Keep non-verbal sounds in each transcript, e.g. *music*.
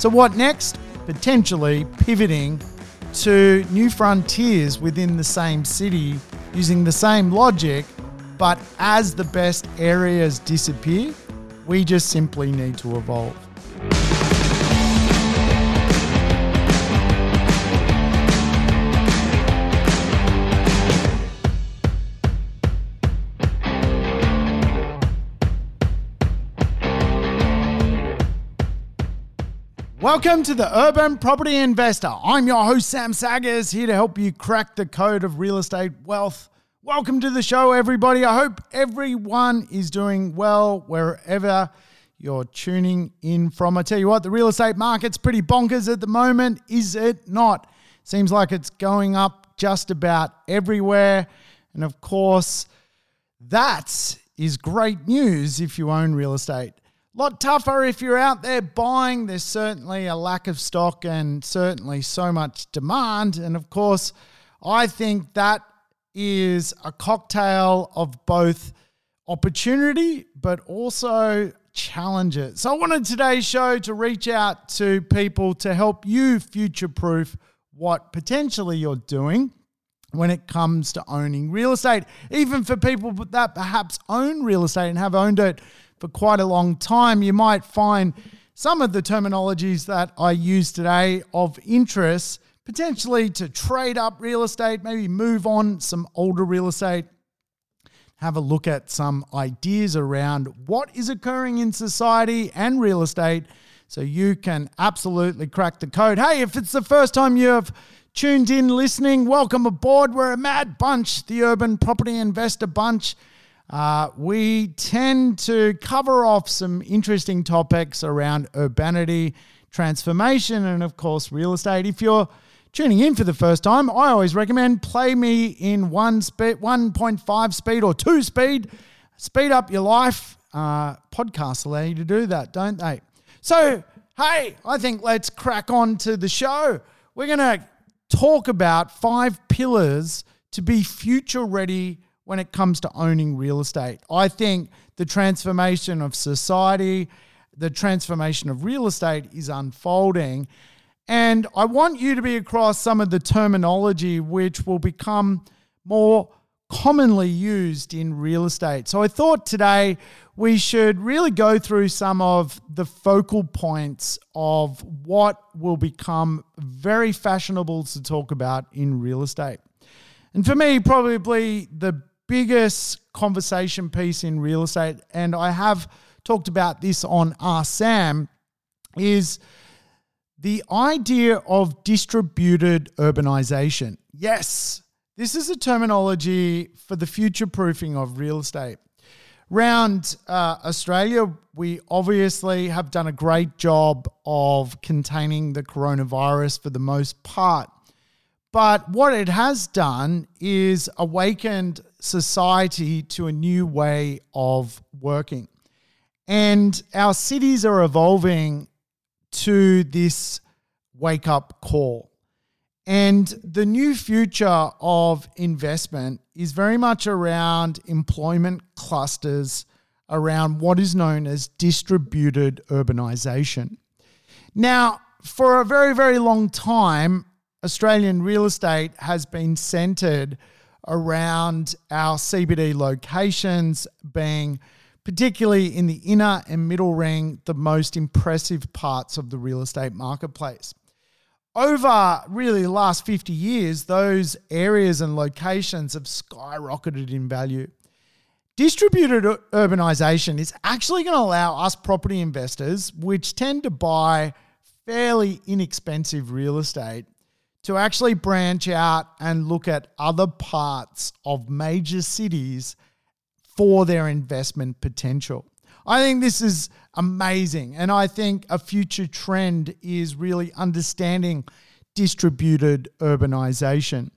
So, what next? Potentially pivoting to new frontiers within the same city using the same logic, but as the best areas disappear, we just simply need to evolve. Welcome to the Urban Property Investor. I'm your host, Sam Saggers, here to help you crack the code of real estate wealth. Welcome to the show, everybody. I hope everyone is doing well wherever you're tuning in from. I tell you what, the real estate market's pretty bonkers at the moment, is it not? Seems like it's going up just about everywhere. And of course, that is great news if you own real estate lot tougher if you're out there buying. There's certainly a lack of stock and certainly so much demand. And of course, I think that is a cocktail of both opportunity but also challenges. So I wanted today's show to reach out to people to help you future proof what potentially you're doing when it comes to owning real estate, even for people that perhaps own real estate and have owned it for quite a long time, you might find some of the terminologies that I use today of interest, potentially to trade up real estate, maybe move on some older real estate, have a look at some ideas around what is occurring in society and real estate so you can absolutely crack the code. Hey, if it's the first time you have tuned in listening, welcome aboard. We're a mad bunch, the Urban Property Investor Bunch. Uh, we tend to cover off some interesting topics around urbanity, transformation, and of course, real estate. If you're tuning in for the first time, I always recommend play me in one speed, 1.5 speed or two speed. Speed up your life. Uh, podcasts allow you to do that, don't they? So, hey, I think let's crack on to the show. We're going to talk about five pillars to be future ready when it comes to owning real estate. I think the transformation of society, the transformation of real estate is unfolding. And I want you to be across some of the terminology which will become more commonly used in real estate. So I thought today we should really go through some of the focal points of what will become very fashionable to talk about in real estate. And for me, probably the biggest conversation piece in real estate, and I have talked about this on Ask Sam, is the idea of distributed urbanization. Yes, this is a terminology for the future proofing of real estate. Around uh, Australia, we obviously have done a great job of containing the coronavirus for the most part. But what it has done is awakened society to a new way of working. And our cities are evolving to this wake up call. And the new future of investment is very much around employment clusters, around what is known as distributed urbanization. Now, for a very, very long time, Australian real estate has been centered around our CBD locations being particularly in the inner and middle ring the most impressive parts of the real estate marketplace. Over really the last 50 years, those areas and locations have skyrocketed in value. Distributed urbanization is actually going to allow us property investors, which tend to buy fairly inexpensive real estate, to actually branch out and look at other parts of major cities for their investment potential. I think this is amazing. And I think a future trend is really understanding distributed urbanization.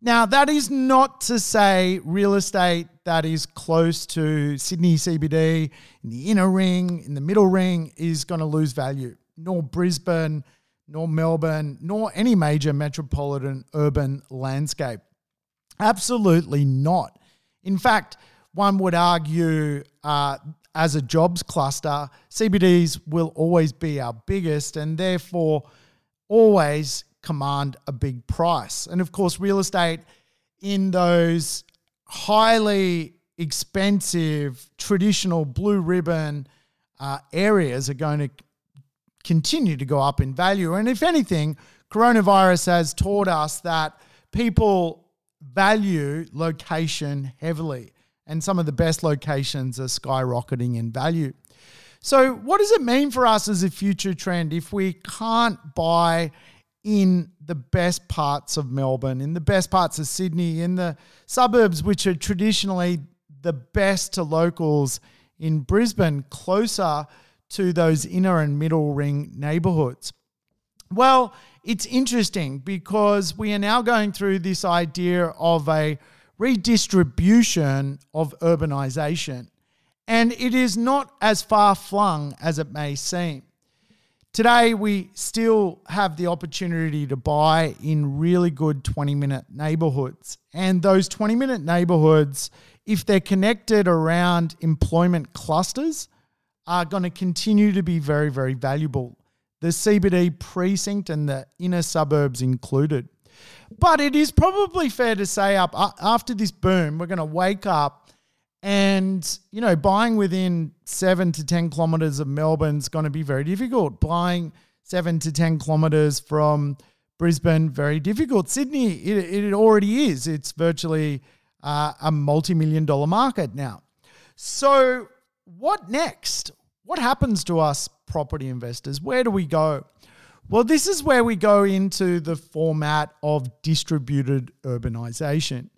Now, that is not to say real estate that is close to Sydney CBD, in the inner ring, in the middle ring, is going to lose value, nor Brisbane, nor Melbourne, nor any major metropolitan urban landscape. Absolutely not. In fact, one would argue uh, as a jobs cluster, CBDs will always be our biggest and therefore always command a big price. And of course, real estate in those highly expensive, traditional blue ribbon uh, areas are going to continue to go up in value. And if anything, coronavirus has taught us that people value location heavily, and some of the best locations are skyrocketing in value. So, what does it mean for us as a future trend if we can't buy in the best parts of Melbourne, in the best parts of Sydney, in the suburbs, which are traditionally the best to locals in Brisbane, closer to those inner and middle ring neighborhoods? Well, it's interesting because we are now going through this idea of a redistribution of urbanization. And it is not as far flung as it may seem. Today, we still have the opportunity to buy in really good 20 minute neighborhoods. And those 20 minute neighborhoods, if they're connected around employment clusters, are going to continue to be very, very valuable. The CBD precinct and the inner suburbs included. But it is probably fair to say, up after this boom, we're going to wake up and, you know, buying within seven to 10 kilometers of Melbourne is going to be very difficult. Buying seven to 10 kilometers from Brisbane, very difficult. Sydney, it, it already is. It's virtually uh, a multi million dollar market now. So, what next? What happens to us property investors? Where do we go? Well, this is where we go into the format of distributed urbanization.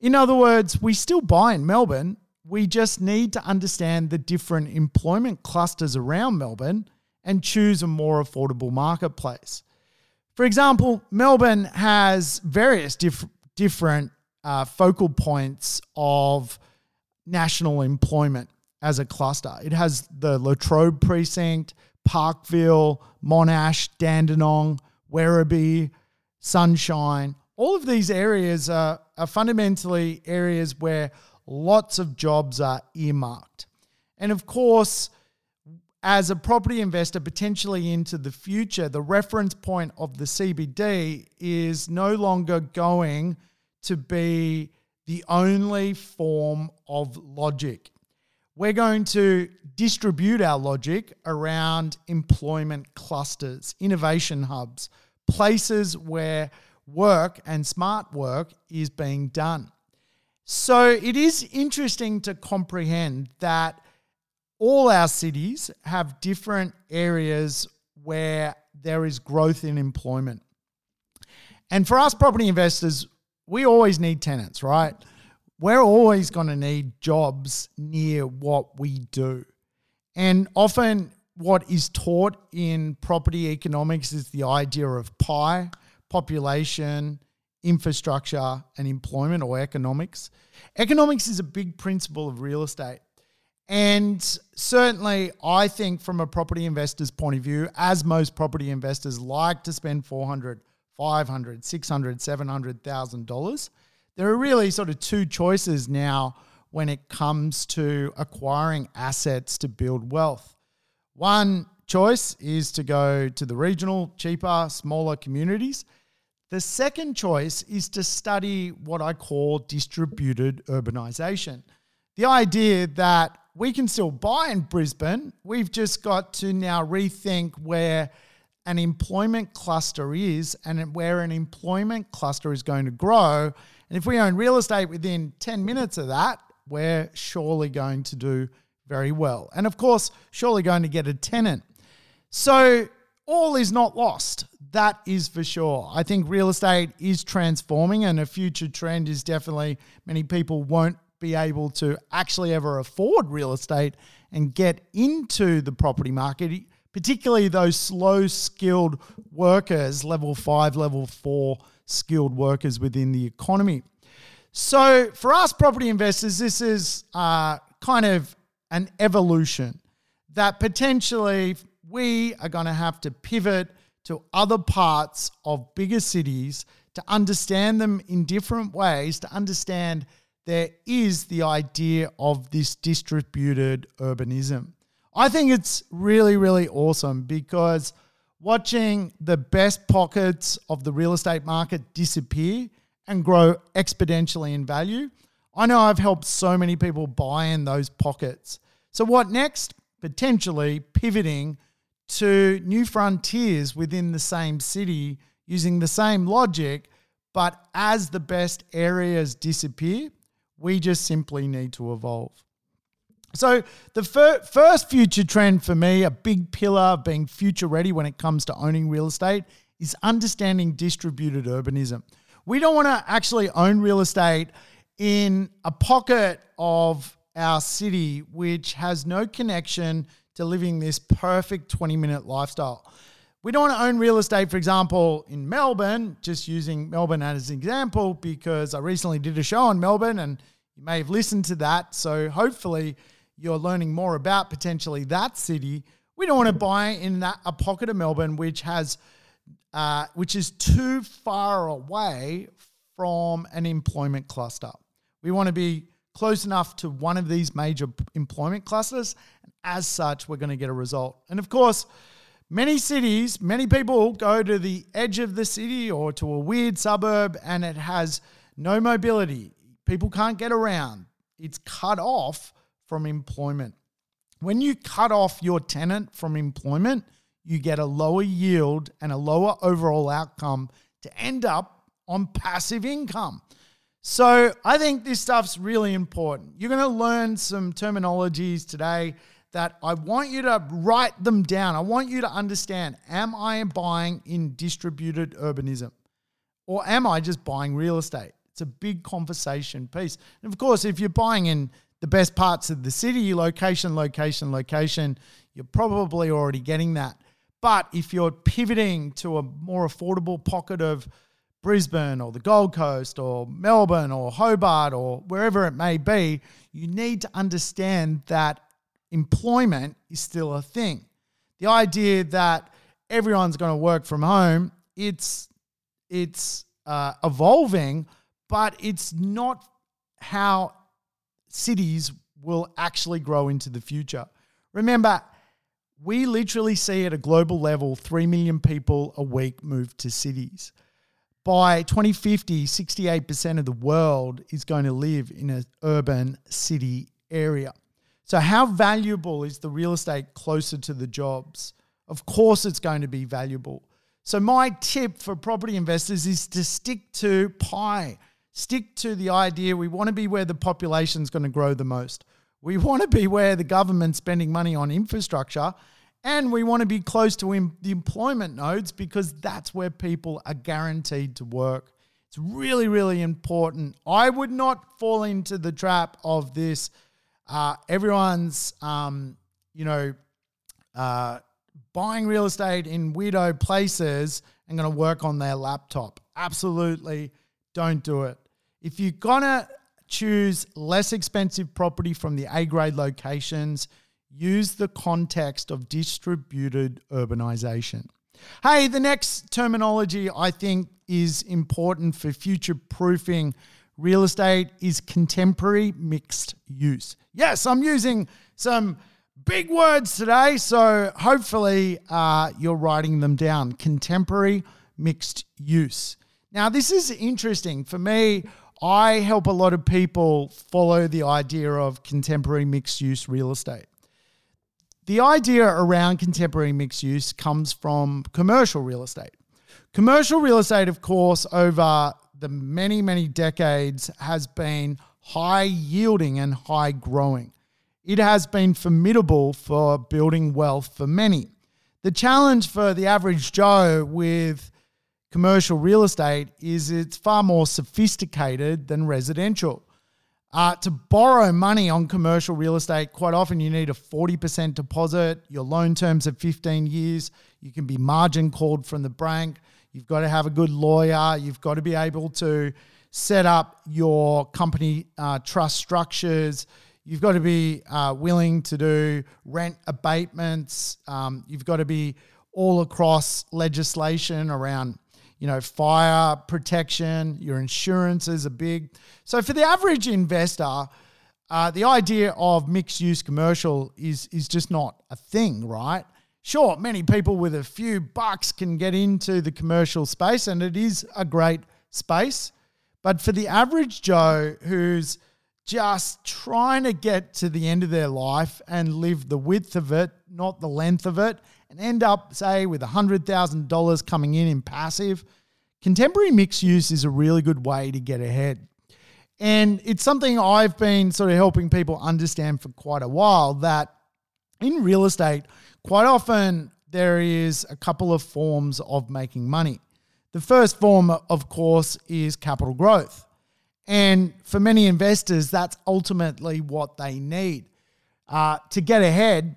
In other words, we still buy in Melbourne, we just need to understand the different employment clusters around Melbourne and choose a more affordable marketplace. For example, Melbourne has various diff- different uh, focal points of national employment as a cluster. It has the La Trobe precinct, Parkville, Monash, Dandenong, Werribee, Sunshine. All of these areas are, are fundamentally areas where lots of jobs are earmarked. And of course, as a property investor potentially into the future, the reference point of the CBD is no longer going to be the only form of logic. We're going to distribute our logic around employment clusters, innovation hubs, places where work and smart work is being done. So it is interesting to comprehend that all our cities have different areas where there is growth in employment. And for us property investors, we always need tenants, right? We're always going to need jobs near what we do. And often, what is taught in property economics is the idea of pie, population, infrastructure and employment or economics. Economics is a big principle of real estate. And certainly, I think from a property investor's point of view, as most property investors like to spend 400, 500, 600, 700,000 dollars, there are really sort of two choices now when it comes to acquiring assets to build wealth. One choice is to go to the regional, cheaper, smaller communities the second choice is to study what I call distributed urbanization. The idea that we can still buy in Brisbane, we've just got to now rethink where an employment cluster is and where an employment cluster is going to grow. And if we own real estate within 10 minutes of that, we're surely going to do very well. And of course, surely going to get a tenant. So all is not lost. That is for sure. I think real estate is transforming, and a future trend is definitely many people won't be able to actually ever afford real estate and get into the property market, particularly those slow skilled workers, level five, level four skilled workers within the economy. So, for us property investors, this is uh, kind of an evolution that potentially we are going to have to pivot to other parts of bigger cities to understand them in different ways, to understand there is the idea of this distributed urbanism. I think it's really, really awesome because watching the best pockets of the real estate market disappear and grow exponentially in value. I know I've helped so many people buy in those pockets. So, what next? Potentially pivoting to new frontiers within the same city using the same logic, but as the best areas disappear, we just simply need to evolve. So, the fir- first future trend for me, a big pillar of being future ready when it comes to owning real estate, is understanding distributed urbanism. We don't want to actually own real estate in a pocket of our city which has no connection to living this perfect 20 minute lifestyle. We don't want to own real estate, for example, in Melbourne, just using Melbourne as an example, because I recently did a show on Melbourne and you may have listened to that. So hopefully you're learning more about potentially that city. We don't want to buy in that a pocket of Melbourne which has uh, which is too far away from an employment cluster. We want to be close enough to one of these major employment clusters. And as such, we're going to get a result. And of course, many cities, many people go to the edge of the city or to a weird suburb and it has no mobility. People can't get around. It's cut off from employment. When you cut off your tenant from employment, you get a lower yield and a lower overall outcome to end up on passive income. So I think this stuff's really important. You're going to learn some terminologies today that I want you to write them down. I want you to understand am I buying in distributed urbanism or am I just buying real estate? It's a big conversation piece. And of course, if you're buying in the best parts of the city, location, location, location, you're probably already getting that. But if you're pivoting to a more affordable pocket of Brisbane or the Gold Coast or Melbourne or Hobart or wherever it may be, you need to understand that employment is still a thing. The idea that everyone's going to work from home, it's it's uh, evolving, but it's not how cities will actually grow into the future. Remember, we literally see at a global level 3 million people a week move to cities. By 2050, 68% of the world is going to live in an urban city area. So, how valuable is the real estate closer to the jobs? Of course, it's going to be valuable. So, my tip for property investors is to stick to pie. Stick to the idea we want to be where the population is going to grow the most. We want to be where the government's spending money on infrastructure and we want to be close to em- the employment nodes because that's where people are guaranteed to work. It's really, really important. I would not fall into the trap of this. Uh, everyone's, um, you know, uh, buying real estate in weirdo places and going to work on their laptop. Absolutely don't do it. If you're going to choose less expensive property from the A grade locations, use the context of distributed urbanization. Hey, the next terminology I think is important for future proofing real estate is contemporary mixed use. Yes, I'm using some big words today, so hopefully uh, you're writing them down. Contemporary mixed use. Now, this is interesting. For me, I help a lot of people follow the idea of contemporary mixed use real estate. The idea around contemporary mixed use comes from commercial real estate. Commercial real estate, of course, over the many, many decades has been high yielding and high growing. It has been formidable for building wealth for many. The challenge for the average Joe with commercial real estate is it's far more sophisticated than residential. Uh, to borrow money on commercial real estate, quite often you need a 40% deposit. Your loan terms are 15 years. You can be margin called from the bank. You've got to have a good lawyer. You've got to be able to set up your company uh, trust structures. You've got to be uh, willing to do rent abatements. Um, you've got to be all across legislation around you know, fire protection, your insurances are big. So for the average investor, uh, the idea of mixed use commercial is is just not a thing, right? Sure, many people with a few bucks can get into the commercial space, and it is a great space. But for the average Joe who's just trying to get to the end of their life and live the width of it, not the length of it, and end up, say, with $100,000 coming in in passive, contemporary mixed use is a really good way to get ahead. And it's something I've been sort of helping people understand for quite a while that in real estate, quite often there is a couple of forms of making money. The first form, of course, is capital growth. And for many investors, that's ultimately what they need. Uh, to get ahead,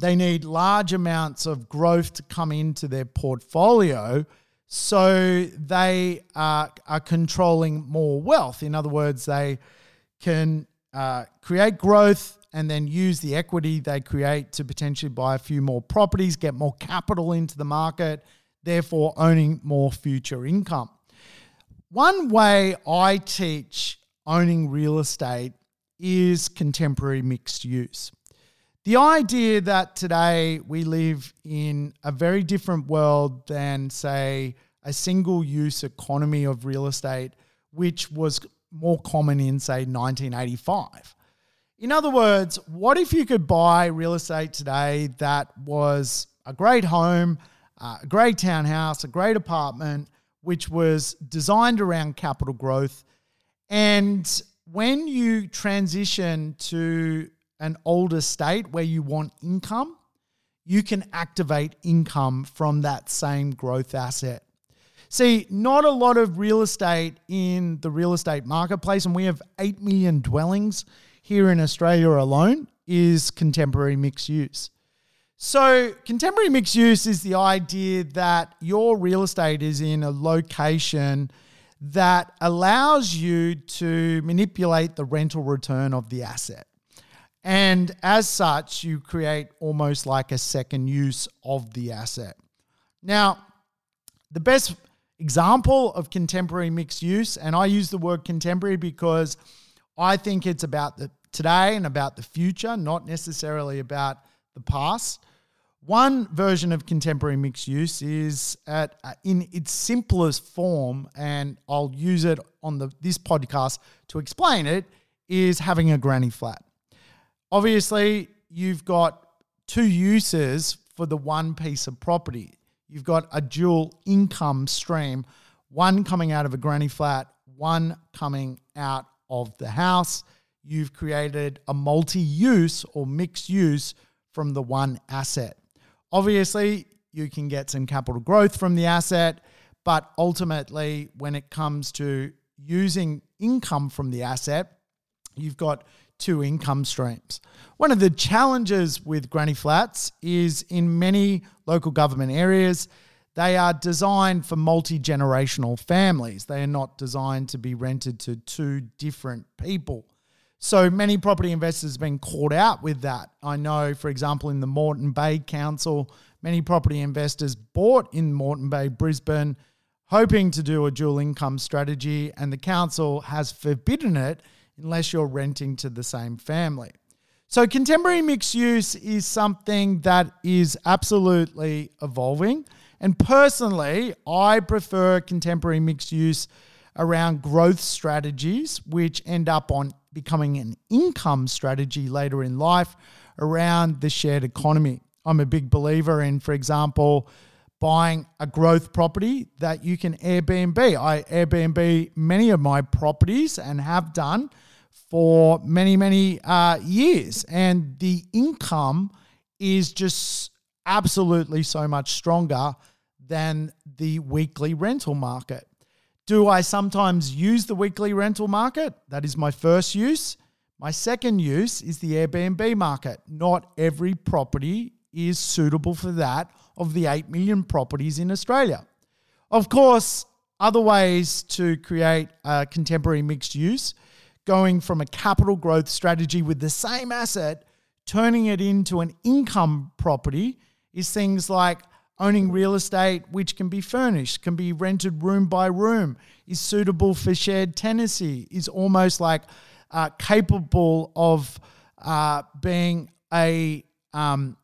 they need large amounts of growth to come into their portfolio so they are, are controlling more wealth. In other words, they can uh, create growth and then use the equity they create to potentially buy a few more properties, get more capital into the market, therefore owning more future income. One way I teach owning real estate is contemporary mixed use. The idea that today we live in a very different world than, say, a single use economy of real estate, which was more common in, say, 1985. In other words, what if you could buy real estate today that was a great home, uh, a great townhouse, a great apartment, which was designed around capital growth? And when you transition to an older state where you want income, you can activate income from that same growth asset. See, not a lot of real estate in the real estate marketplace, and we have 8 million dwellings here in Australia alone, is contemporary mixed use. So, contemporary mixed use is the idea that your real estate is in a location that allows you to manipulate the rental return of the asset. And as such, you create almost like a second use of the asset. Now, the best example of contemporary mixed use, and I use the word contemporary because I think it's about the today and about the future, not necessarily about the past. One version of contemporary mixed use is at uh, in its simplest form, and I'll use it on the this podcast to explain it. Is having a granny flat. Obviously, you've got two uses for the one piece of property. You've got a dual income stream, one coming out of a granny flat, one coming out of the house. You've created a multi use or mixed use from the one asset. Obviously, you can get some capital growth from the asset, but ultimately, when it comes to using income from the asset, you've got two income streams. One of the challenges with granny flats is in many local government areas, they are designed for multi generational families. They are not designed to be rented to two different people. So many property investors have been caught out with that. I know, for example, in the Moreton Bay Council, many property investors bought in Moreton Bay, Brisbane, hoping to do a dual income strategy, and the council has forbidden it unless you're renting to the same family. So, contemporary mixed use is something that is absolutely evolving. And personally, I prefer contemporary mixed use around growth strategies, which end up on becoming an income strategy later in life around the shared economy. I'm a big believer in, for example, buying a growth property that you can Airbnb. I Airbnb many of my properties and have done for many, many uh, years. And the income is just absolutely so much stronger than the weekly rental market. Do I sometimes use the weekly rental market? That is my first use. My second use is the Airbnb market. Not every property is suitable for that of the 8 million properties in Australia. Of course, other ways to create a contemporary mixed use going from a capital growth strategy with the same asset, turning it into an income property, is things like owning real estate which can be furnished, can be rented room by room, is suitable for shared tenancy, is almost like uh, capable of uh, being a um,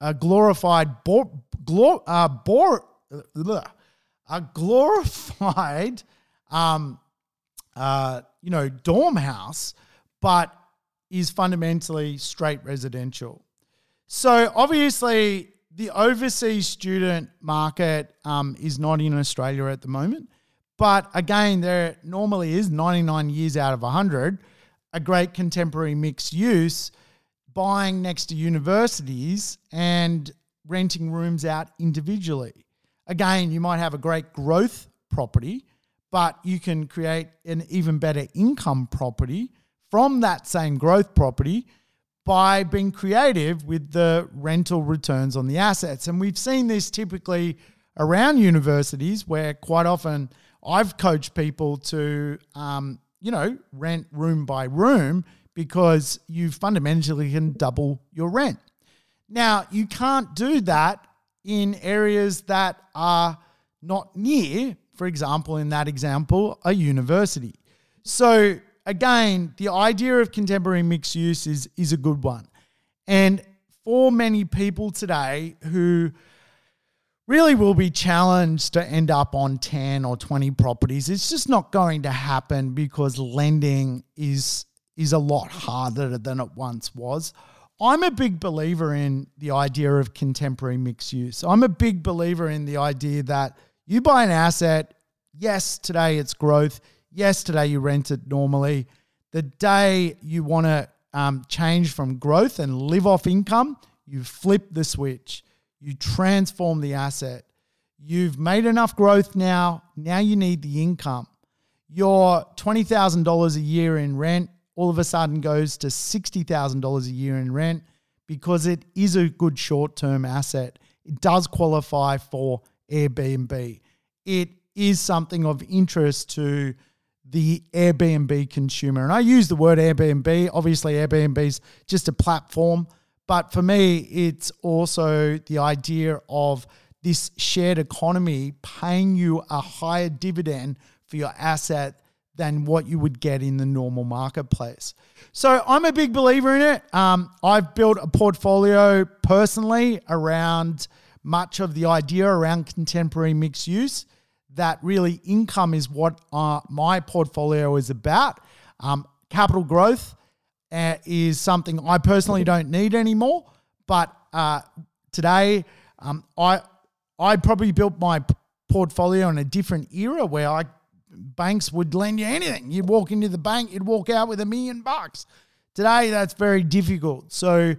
a glorified bor, glor, uh, a glorified um, uh, you know dorm house, but is fundamentally straight residential. So obviously, the overseas student market um, is not in Australia at the moment. But again, there normally is 99 years out of 100 a great contemporary mixed use buying next to universities and renting rooms out individually. Again, you might have a great growth property, but you can create an even better income property from that same growth property by being creative with the rental returns on the assets. And we've seen this typically around universities where quite often I've coached people to, um, you know, rent room by room because you fundamentally can double your rent. Now, you can't do that in areas that are not near, for example, in that example, a university. So, again, the idea of contemporary mixed use is, is a good one. And for many people today who really will be challenged to end up on 10 or 20 properties, it's just not going to happen because lending is, is a lot harder than it once was. I'm a big believer in the idea of contemporary mixed use. I'm a big believer in the idea that you buy an asset, yes, today it's growth. Yes, today you rent it normally. The day you want to um, change from growth and live off income, you flip the switch, you transform the asset. You've made enough growth now. Now you need the income. Your $20,000 a year in rent all of a sudden goes to $60,000 a year in rent because it is a good short term asset. It does qualify for Airbnb. It is something of interest to the Airbnb consumer. And I use the word Airbnb. Obviously, Airbnb is just a platform. But for me, it's also the idea of this shared economy paying you a higher dividend for your asset than what you would get in the normal marketplace. So I'm a big believer in it. Um, I've built a portfolio personally around much of the idea around contemporary mixed use that really income is what uh, my portfolio is about. Um, capital growth uh, is something I personally don't need anymore. But uh, today, um, I I probably built my portfolio in a different era where I banks would lend you anything. You'd walk into the bank, you'd walk out with a million bucks. Today, that's very difficult. So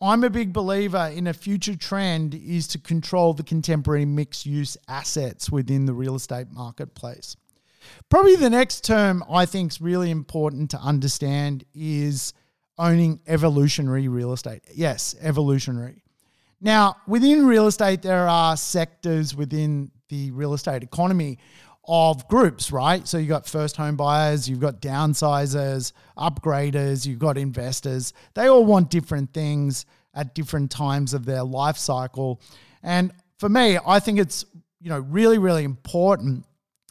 I'm a big believer in a future trend is to control the contemporary mixed use assets within the real estate marketplace. Probably the next term I think is really important to understand is owning evolutionary real estate. Yes, evolutionary. Now, within real estate, there are sectors within the real estate economy of groups, right? So you've got first home buyers, you've got downsizers, upgraders, you've got investors. They all want different things at different times of their life cycle. And for me, I think it's, you know, really, really important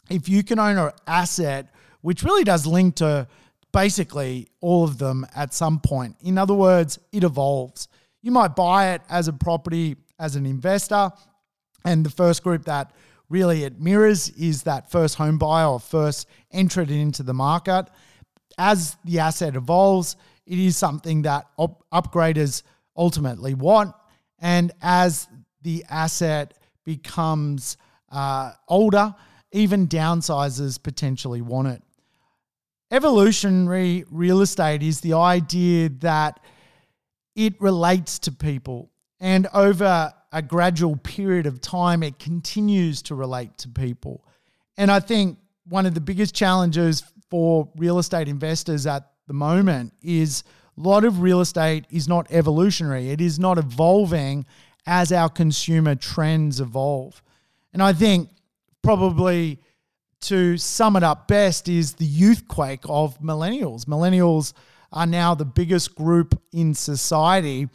if you can own an asset which really does link to basically all of them at some point. In other words, it evolves. You might buy it as a property as an investor, and the first group that really it mirrors is that first home buyer or first entrant into the market. As the asset evolves, it is something that op- upgraders ultimately want. And as the asset becomes uh, older, even downsizers potentially want it. Evolutionary real estate is the idea that it relates to people. And over a gradual period of time, it continues to relate to people. And I think one of the biggest challenges for real estate investors at the moment is a lot of real estate is not evolutionary, it is not evolving as our consumer trends evolve. And I think probably to sum it up best is the youth quake of millennials. Millennials are now the biggest group in society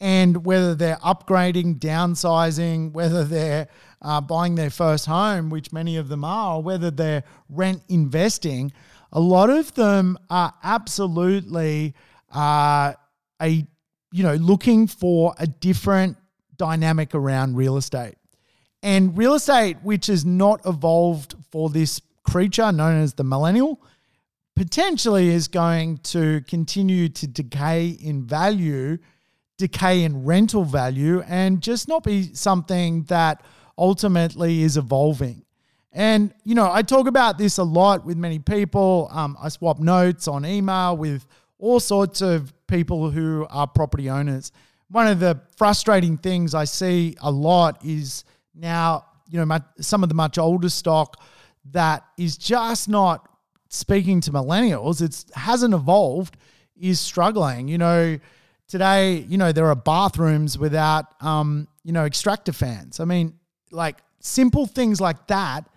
and whether they're upgrading, downsizing, whether they're uh, buying their first home, which many of them are, or whether they're rent investing, a lot of them are absolutely uh, a you know looking for a different dynamic around real estate. And real estate, which has not evolved for this creature known as the millennial, potentially is going to continue to decay in value, decay in rental value, and just not be something that ultimately is evolving. And, you know, I talk about this a lot with many people. Um, I swap notes on email with all sorts of people who are property owners. One of the frustrating things I see a lot is now, you know, my, some of the much older stock that is just not speaking to millennials. It hasn't evolved, is struggling. You know, today, you know, there are bathrooms without, um, you know, extractor fans. I mean, like simple things like that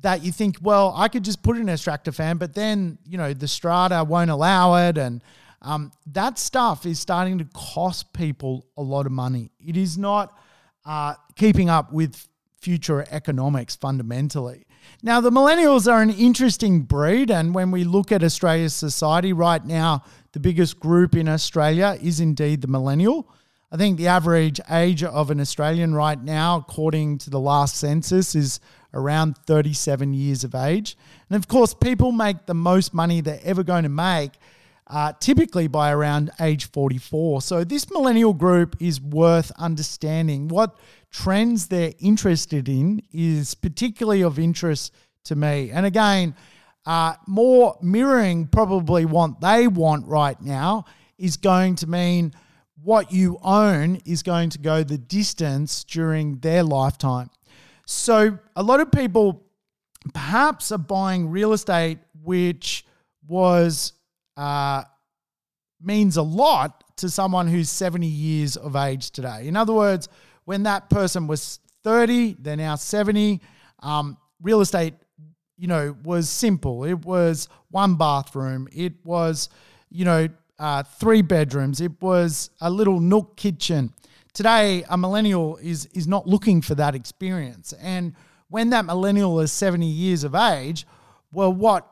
that you think, well, I could just put in an extractor fan, but then, you know, the strata won't allow it. And um, that stuff is starting to cost people a lot of money. It is not uh, keeping up with future economics fundamentally. Now, the millennials are an interesting breed, and when we look at Australia's society right now, the biggest group in Australia is indeed the millennial. I think the average age of an Australian right now, according to the last census, is around 37 years of age. And of course, people make the most money they're ever going to make uh, typically by around age 44. So, this millennial group is worth understanding. What trends they're interested in is particularly of interest to me. And again, uh, more mirroring probably what they want right now is going to mean what you own is going to go the distance during their lifetime. So, a lot of people perhaps are buying real estate which was uh, means a lot to someone who's 70 years of age today. In other words, when that person was 30, they're now 70. Um, real estate, you know, was simple. It was one bathroom. It was, you know, uh, three bedrooms. It was a little nook kitchen. Today, a millennial is is not looking for that experience. And when that millennial is 70 years of age, well, what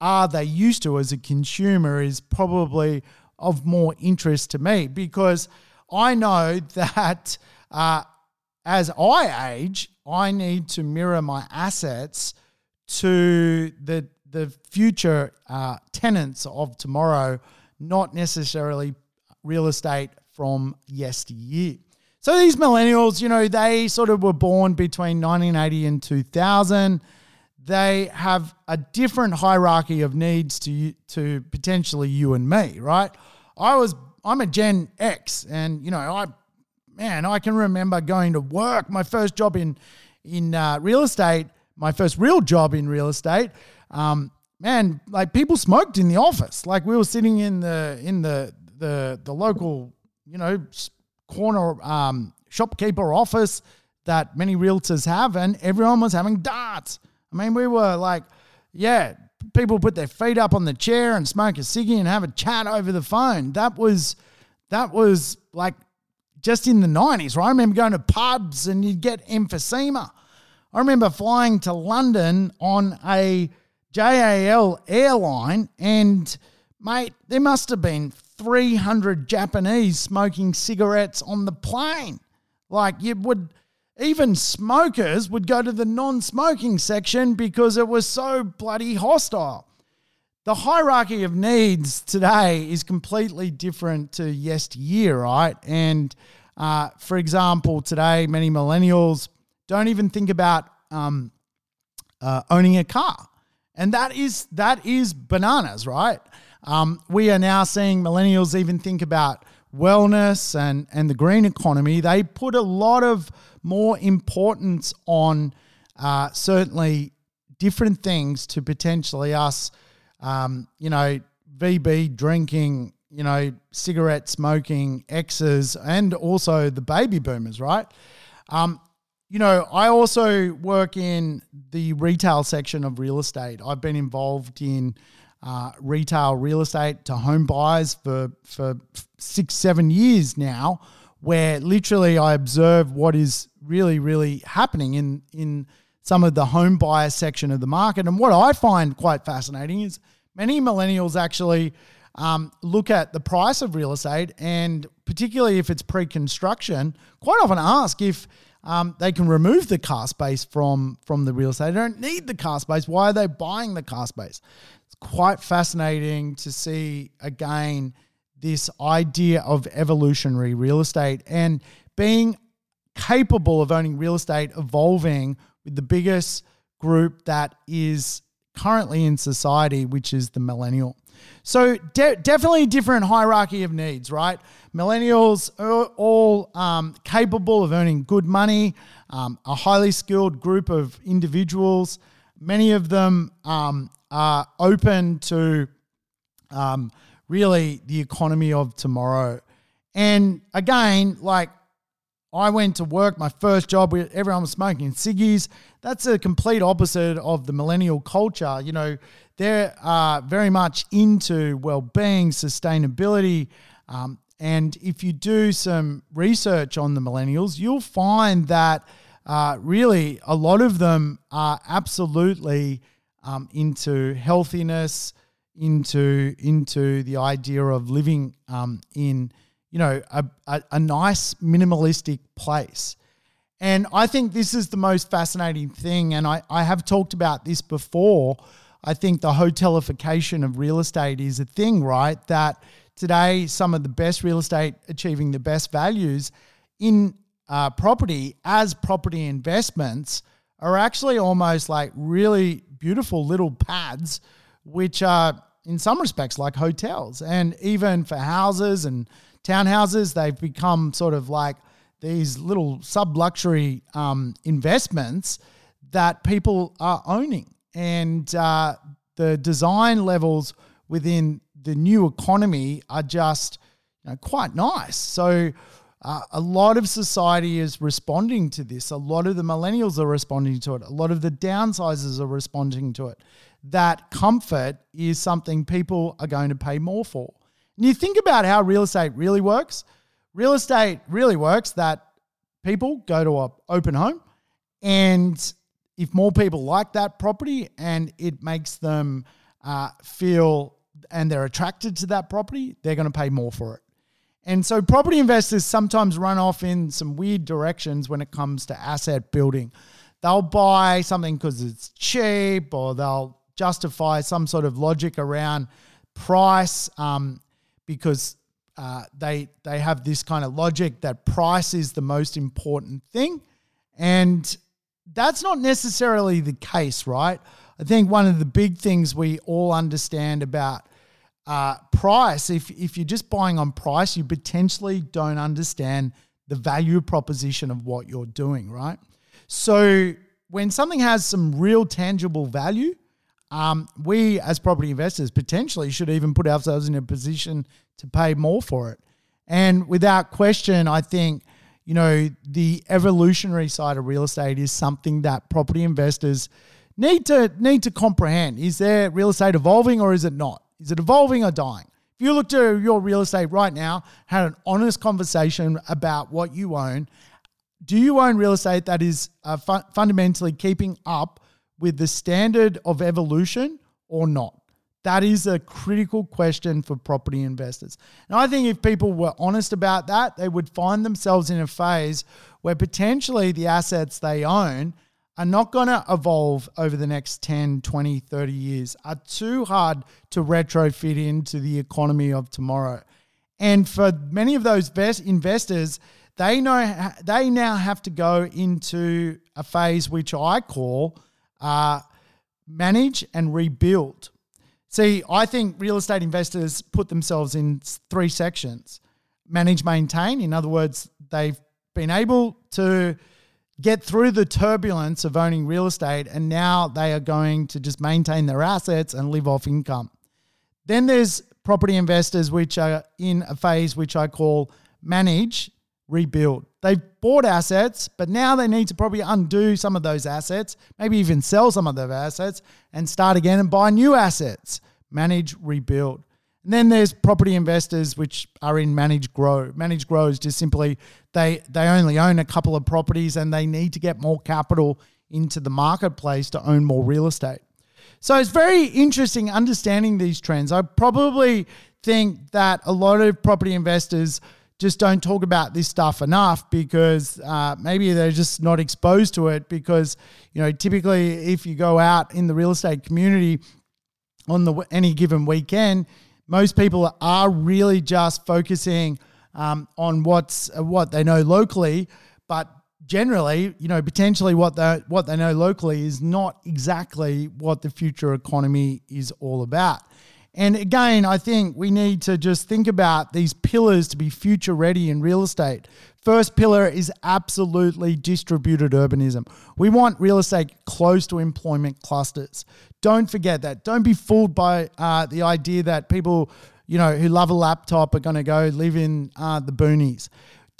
are they used to as a consumer is probably of more interest to me because I know *laughs* that uh, as I age, I need to mirror my assets to the the future uh, tenants of tomorrow, not necessarily real estate from yesteryear. So these millennials, you know, they sort of were born between 1980 and 2000 they have a different hierarchy of needs to to potentially you and me, right? I was I'm a Gen X, and you know I man I can remember going to work. My first job in in uh, real estate, my first real job in real estate. Um, man, like people smoked in the office. Like we were sitting in the in the the the local you know corner um, shopkeeper office that many realtors have, and everyone was having darts. I mean, we were like, yeah, people put their feet up on the chair and smoke a ciggy and have a chat over the phone. That was that was like just in the 90s, right? I remember going to pubs and you'd get emphysema. I remember flying to London on a JAL airline and mate, there must have been 300 Japanese smoking cigarettes on the plane. Like you would even smokers would go to the non smoking section because it was so bloody hostile. The hierarchy of needs today is completely different to yesteryear, right? And uh, for example, today, many millennials don't even think about um, uh, owning a car. And that is that is bananas, right? Um, we are now seeing millennials even think about wellness and, and the green economy. They put a lot of more importance on uh, certainly different things to potentially us, um, you know, VB drinking, you know, cigarette smoking X's and also the baby boomers, right? Um, you know, I also work in the retail section of real estate. I've been involved in uh, retail real estate to home buyers for for six seven years now, where literally I observe what is really, really happening in in some of the home buyer section of the market. And what I find quite fascinating is many millennials actually um, look at the price of real estate and particularly if it's pre-construction, quite often ask if um, they can remove the car space from from the real estate. They don't need the car space. Why are they buying the car space? It's quite fascinating to see again this idea of evolutionary real estate and being capable of owning real estate evolving with the biggest group that is currently in society, which is the millennial. So de- definitely a different hierarchy of needs, right? Millennials are all um, capable of earning good money, um, a highly skilled group of individuals. Many of them um, are open to um, really the economy of tomorrow. And again, like I went to work, my first job, everyone was smoking ciggies. That's a complete opposite of the millennial culture. You know, they're uh, very much into well being, sustainability. Um, and if you do some research on the millennials, you'll find that uh, really a lot of them are absolutely um, into healthiness, into into the idea of living um, in you know, a, a, a nice minimalistic place. And I think this is the most fascinating thing. And I, I have talked about this before. I think the hotelification of real estate is a thing, right? That today, some of the best real estate achieving the best values in uh, property as property investments are actually almost like really beautiful little pads, which are in some respects like hotels. And even for houses and townhouses. They've become sort of like these little sub luxury um, investments that people are owning. And uh, the design levels within the new economy are just you know, quite nice. So, uh, a lot of society is responding to this. A lot of the millennials are responding to it. A lot of the downsizers are responding to it. That comfort is something people are going to pay more for. And you think about how real estate really works. Real estate really works that people go to an open home, and if more people like that property and it makes them uh, feel and they're attracted to that property, they're going to pay more for it. And so property investors sometimes run off in some weird directions when it comes to asset building. They'll buy something because it's cheap or they'll justify some sort of logic around price. Um, because uh, they they have this kind of logic that price is the most important thing, and that's not necessarily the case, right? I think one of the big things we all understand about uh, price, if if you're just buying on price, you potentially don't understand the value proposition of what you're doing, right? So when something has some real tangible value, um, we as property investors potentially should even put ourselves in a position to pay more for it. And without question, I think, you know, the evolutionary side of real estate is something that property investors need to need to comprehend. Is there real estate evolving or is it not? Is it evolving or dying? If you look to your real estate right now, had an honest conversation about what you own, do you own real estate that is uh, fu- fundamentally keeping up with the standard of evolution or not? That is a critical question for property investors. And I think if people were honest about that, they would find themselves in a phase where potentially the assets they own are not going to evolve over the next 10, 20, 30 years, are too hard to retrofit into the economy of tomorrow. And for many of those investors, they know they now have to go into a phase which I call uh, manage and rebuild. See, I think real estate investors put themselves in three sections manage, maintain. In other words, they've been able to get through the turbulence of owning real estate and now they are going to just maintain their assets and live off income. Then there's property investors, which are in a phase which I call manage, rebuild. They've bought assets, but now they need to probably undo some of those assets, maybe even sell some of those assets and start again and buy new assets, manage, rebuild. And then there's property investors which are in managed grow. Managed grow is just simply they they only own a couple of properties and they need to get more capital into the marketplace to own more real estate. So it's very interesting understanding these trends. I probably think that a lot of property investors just don't talk about this stuff enough because uh, maybe they're just not exposed to it because you know typically if you go out in the real estate community on the any given weekend most people are really just focusing um, on what's uh, what they know locally, but generally, you know, potentially what they what they know locally is not exactly what the future economy is all about. And again, I think we need to just think about these pillars to be future ready in real estate. First pillar is absolutely distributed urbanism. We want real estate close to employment clusters. Don't forget that. Don't be fooled by uh, the idea that people, you know, who love a laptop are going to go live in uh, the boonies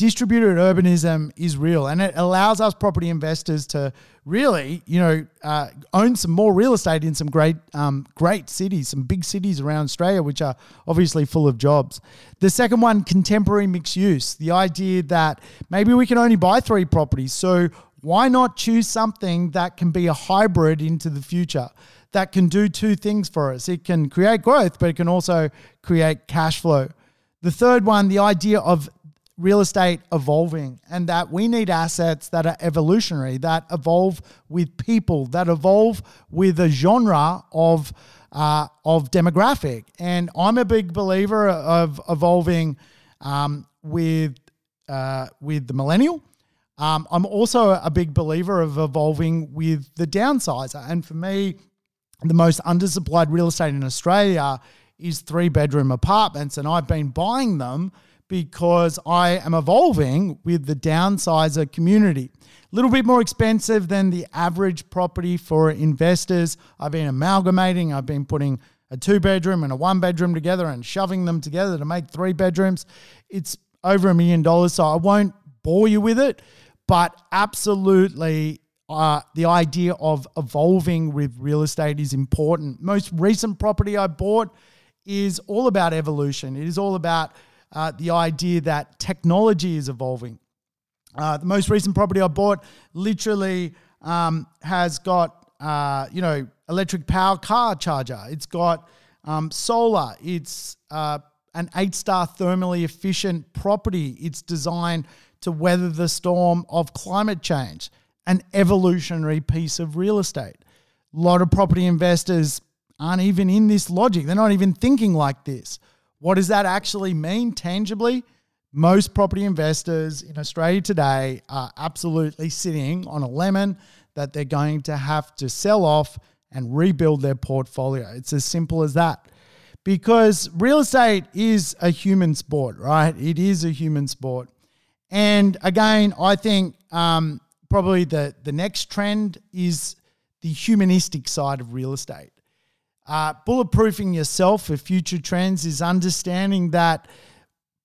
distributed urbanism is real and it allows us property investors to really, you know, uh, own some more real estate in some great, um, great cities, some big cities around Australia, which are obviously full of jobs. The second one, contemporary mixed use. The idea that maybe we can only buy three properties. So why not choose something that can be a hybrid into the future? That can do two things for us. It can create growth, but it can also create cash flow. The third one, the idea of real estate evolving and that we need assets that are evolutionary, that evolve with people, that evolve with a genre of uh, of demographic. And I'm a big believer of evolving um, with uh, with the millennial. Um, I'm also a big believer of evolving with the downsizer. And for me, the most undersupplied real estate in Australia is three bedroom apartments, and I've been buying them because I am evolving with the downsizer community. A little bit more expensive than the average property for investors. I've been amalgamating, I've been putting a two bedroom and a one bedroom together and shoving them together to make three bedrooms. It's over a million dollars, so I won't bore you with it, but absolutely uh, the idea of evolving with real estate is important. Most recent property I bought is all about evolution. It is all about uh, the idea that technology is evolving. Uh, the most recent property I bought literally um, has got, uh, you know, electric power car charger. It's got um, solar. It's uh, an eight star thermally efficient property. It's designed to weather the storm of climate change, an evolutionary piece of real estate. A lot of property investors aren't even in this logic. They're not even thinking like this. What does that actually mean tangibly? Most property investors in Australia today are absolutely sitting on a lemon that they're going to have to sell off and rebuild their portfolio. It's as simple as that. Because real estate is a human sport, right? It is a human sport. And again, I think um, probably the, the next trend is the humanistic side of real estate. Uh, bulletproofing yourself for future trends is understanding that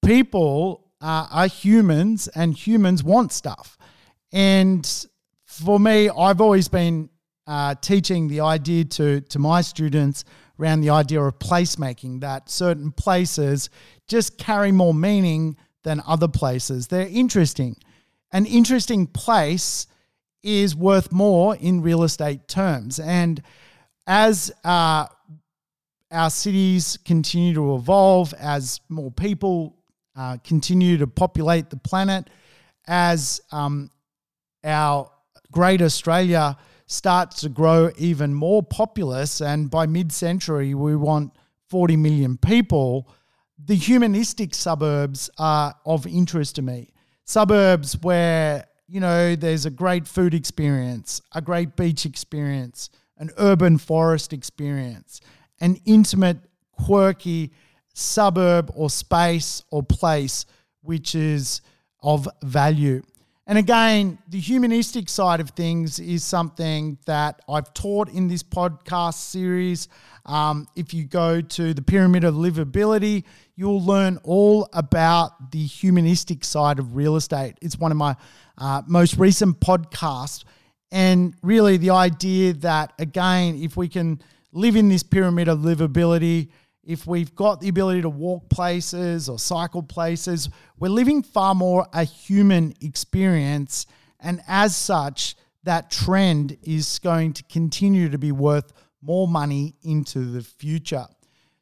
people are humans and humans want stuff. And for me, I've always been uh, teaching the idea to, to my students around the idea of placemaking, that certain places just carry more meaning than other places. They're interesting. An interesting place is worth more in real estate terms. And as uh, our cities continue to evolve, as more people uh, continue to populate the planet, as um, our great Australia starts to grow even more populous, and by mid century, we want 40 million people, the humanistic suburbs are of interest to me. Suburbs where, you know, there's a great food experience, a great beach experience, an urban forest experience, an intimate, quirky suburb or space or place which is of value. And again, the humanistic side of things is something that I've taught in this podcast series. Um, if you go to the Pyramid of Livability, you'll learn all about the humanistic side of real estate. It's one of my uh, most recent podcasts and really, the idea that, again, if we can live in this pyramid of livability, if we've got the ability to walk places or cycle places, we're living far more a human experience. And as such, that trend is going to continue to be worth more money into the future.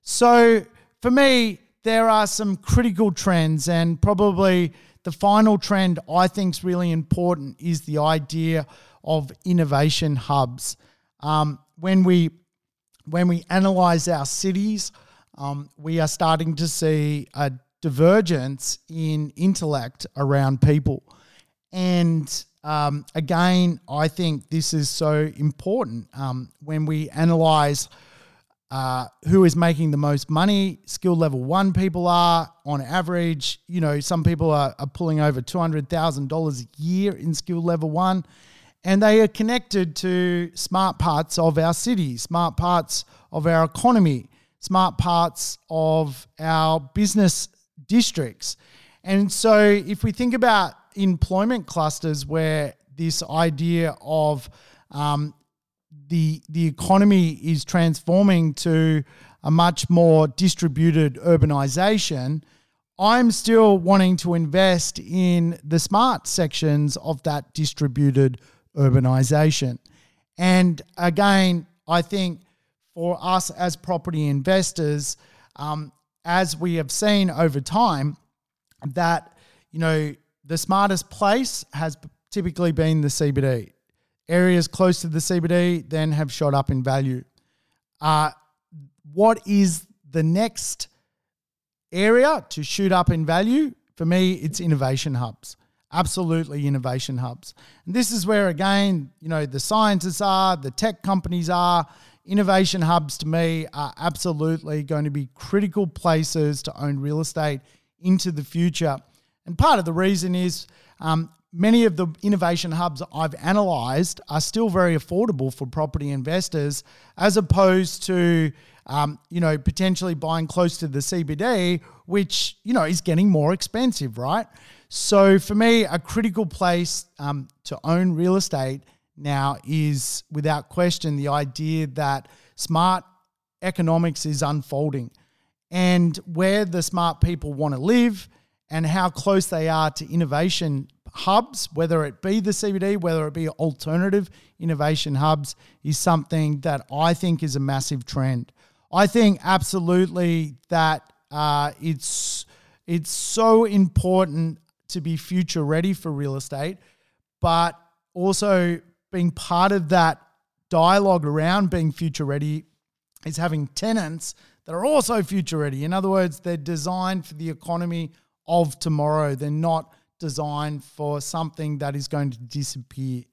So for me, there are some critical trends, and probably the final trend I think is really important is the idea of innovation hubs. Um, when we when we analyze our cities, um, we are starting to see a divergence in intellect around people. And um, again, I think this is so important um, when we analyze uh, who is making the most money. Skill level one people are on average, you know, some people are, are pulling over $200,000 a year in skill level one. And they are connected to smart parts of our city, smart parts of our economy, smart parts of our business districts. And so, if we think about employment clusters where this idea of um, the the economy is transforming to a much more distributed urbanization, I'm still wanting to invest in the smart sections of that distributed urbanization. And again, I think for us as property investors, um, as we have seen over time, that you know the smartest place has typically been the CBD. Areas close to the CBD then have shot up in value. Uh, what is the next area to shoot up in value? For me, it's innovation hubs. Absolutely, innovation hubs. And this is where, again, you know, the scientists are, the tech companies are, innovation hubs to me are absolutely going to be critical places to own real estate into the future. And part of the reason is um, many of the innovation hubs I've analyzed are still very affordable for property investors, as opposed to um, you know potentially buying close to the CBD, which you know is getting more expensive, right? So for me, a critical place um, to own real estate now is without question the idea that smart economics is unfolding and where the smart people want to live and how close they are to innovation hubs, whether it be the CBD, whether it be alternative innovation hubs, is something that I think is a massive trend. I think absolutely that uh, it's it's so important to be future ready for real estate, but also being part of that dialogue around being future ready is having tenants that are also future ready. In other words, they're designed for the economy of tomorrow. They're not designed for something that is going to disappear.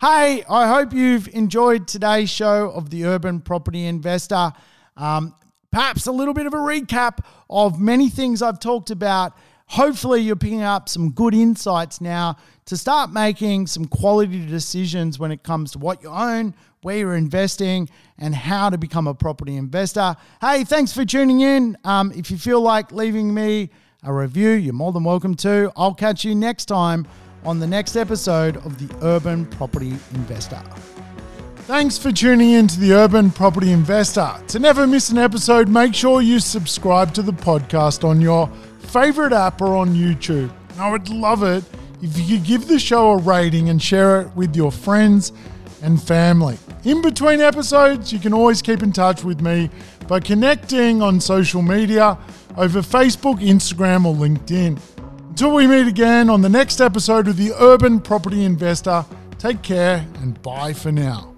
Hey, I hope you've enjoyed today's show of the Urban Property Investor. Um, perhaps a little bit of a recap of many things I've talked about hopefully you're picking up some good insights now to start making some quality decisions when it comes to what you own, where you're investing, and how to become a property investor. Hey, thanks for tuning in. Um, if you feel like leaving me a review, you're more than welcome to. I'll catch you next time on the next episode of the Urban Property Investor. Thanks for tuning in to the Urban Property Investor. To never miss an episode, make sure you subscribe to the podcast on your favorite app or on YouTube. And I would love it if you could give the show a rating and share it with your friends and family. In between episodes, you can always keep in touch with me by connecting on social media over Facebook, Instagram, or LinkedIn. Until we meet again on the next episode of the Urban Property Investor, take care and bye for now.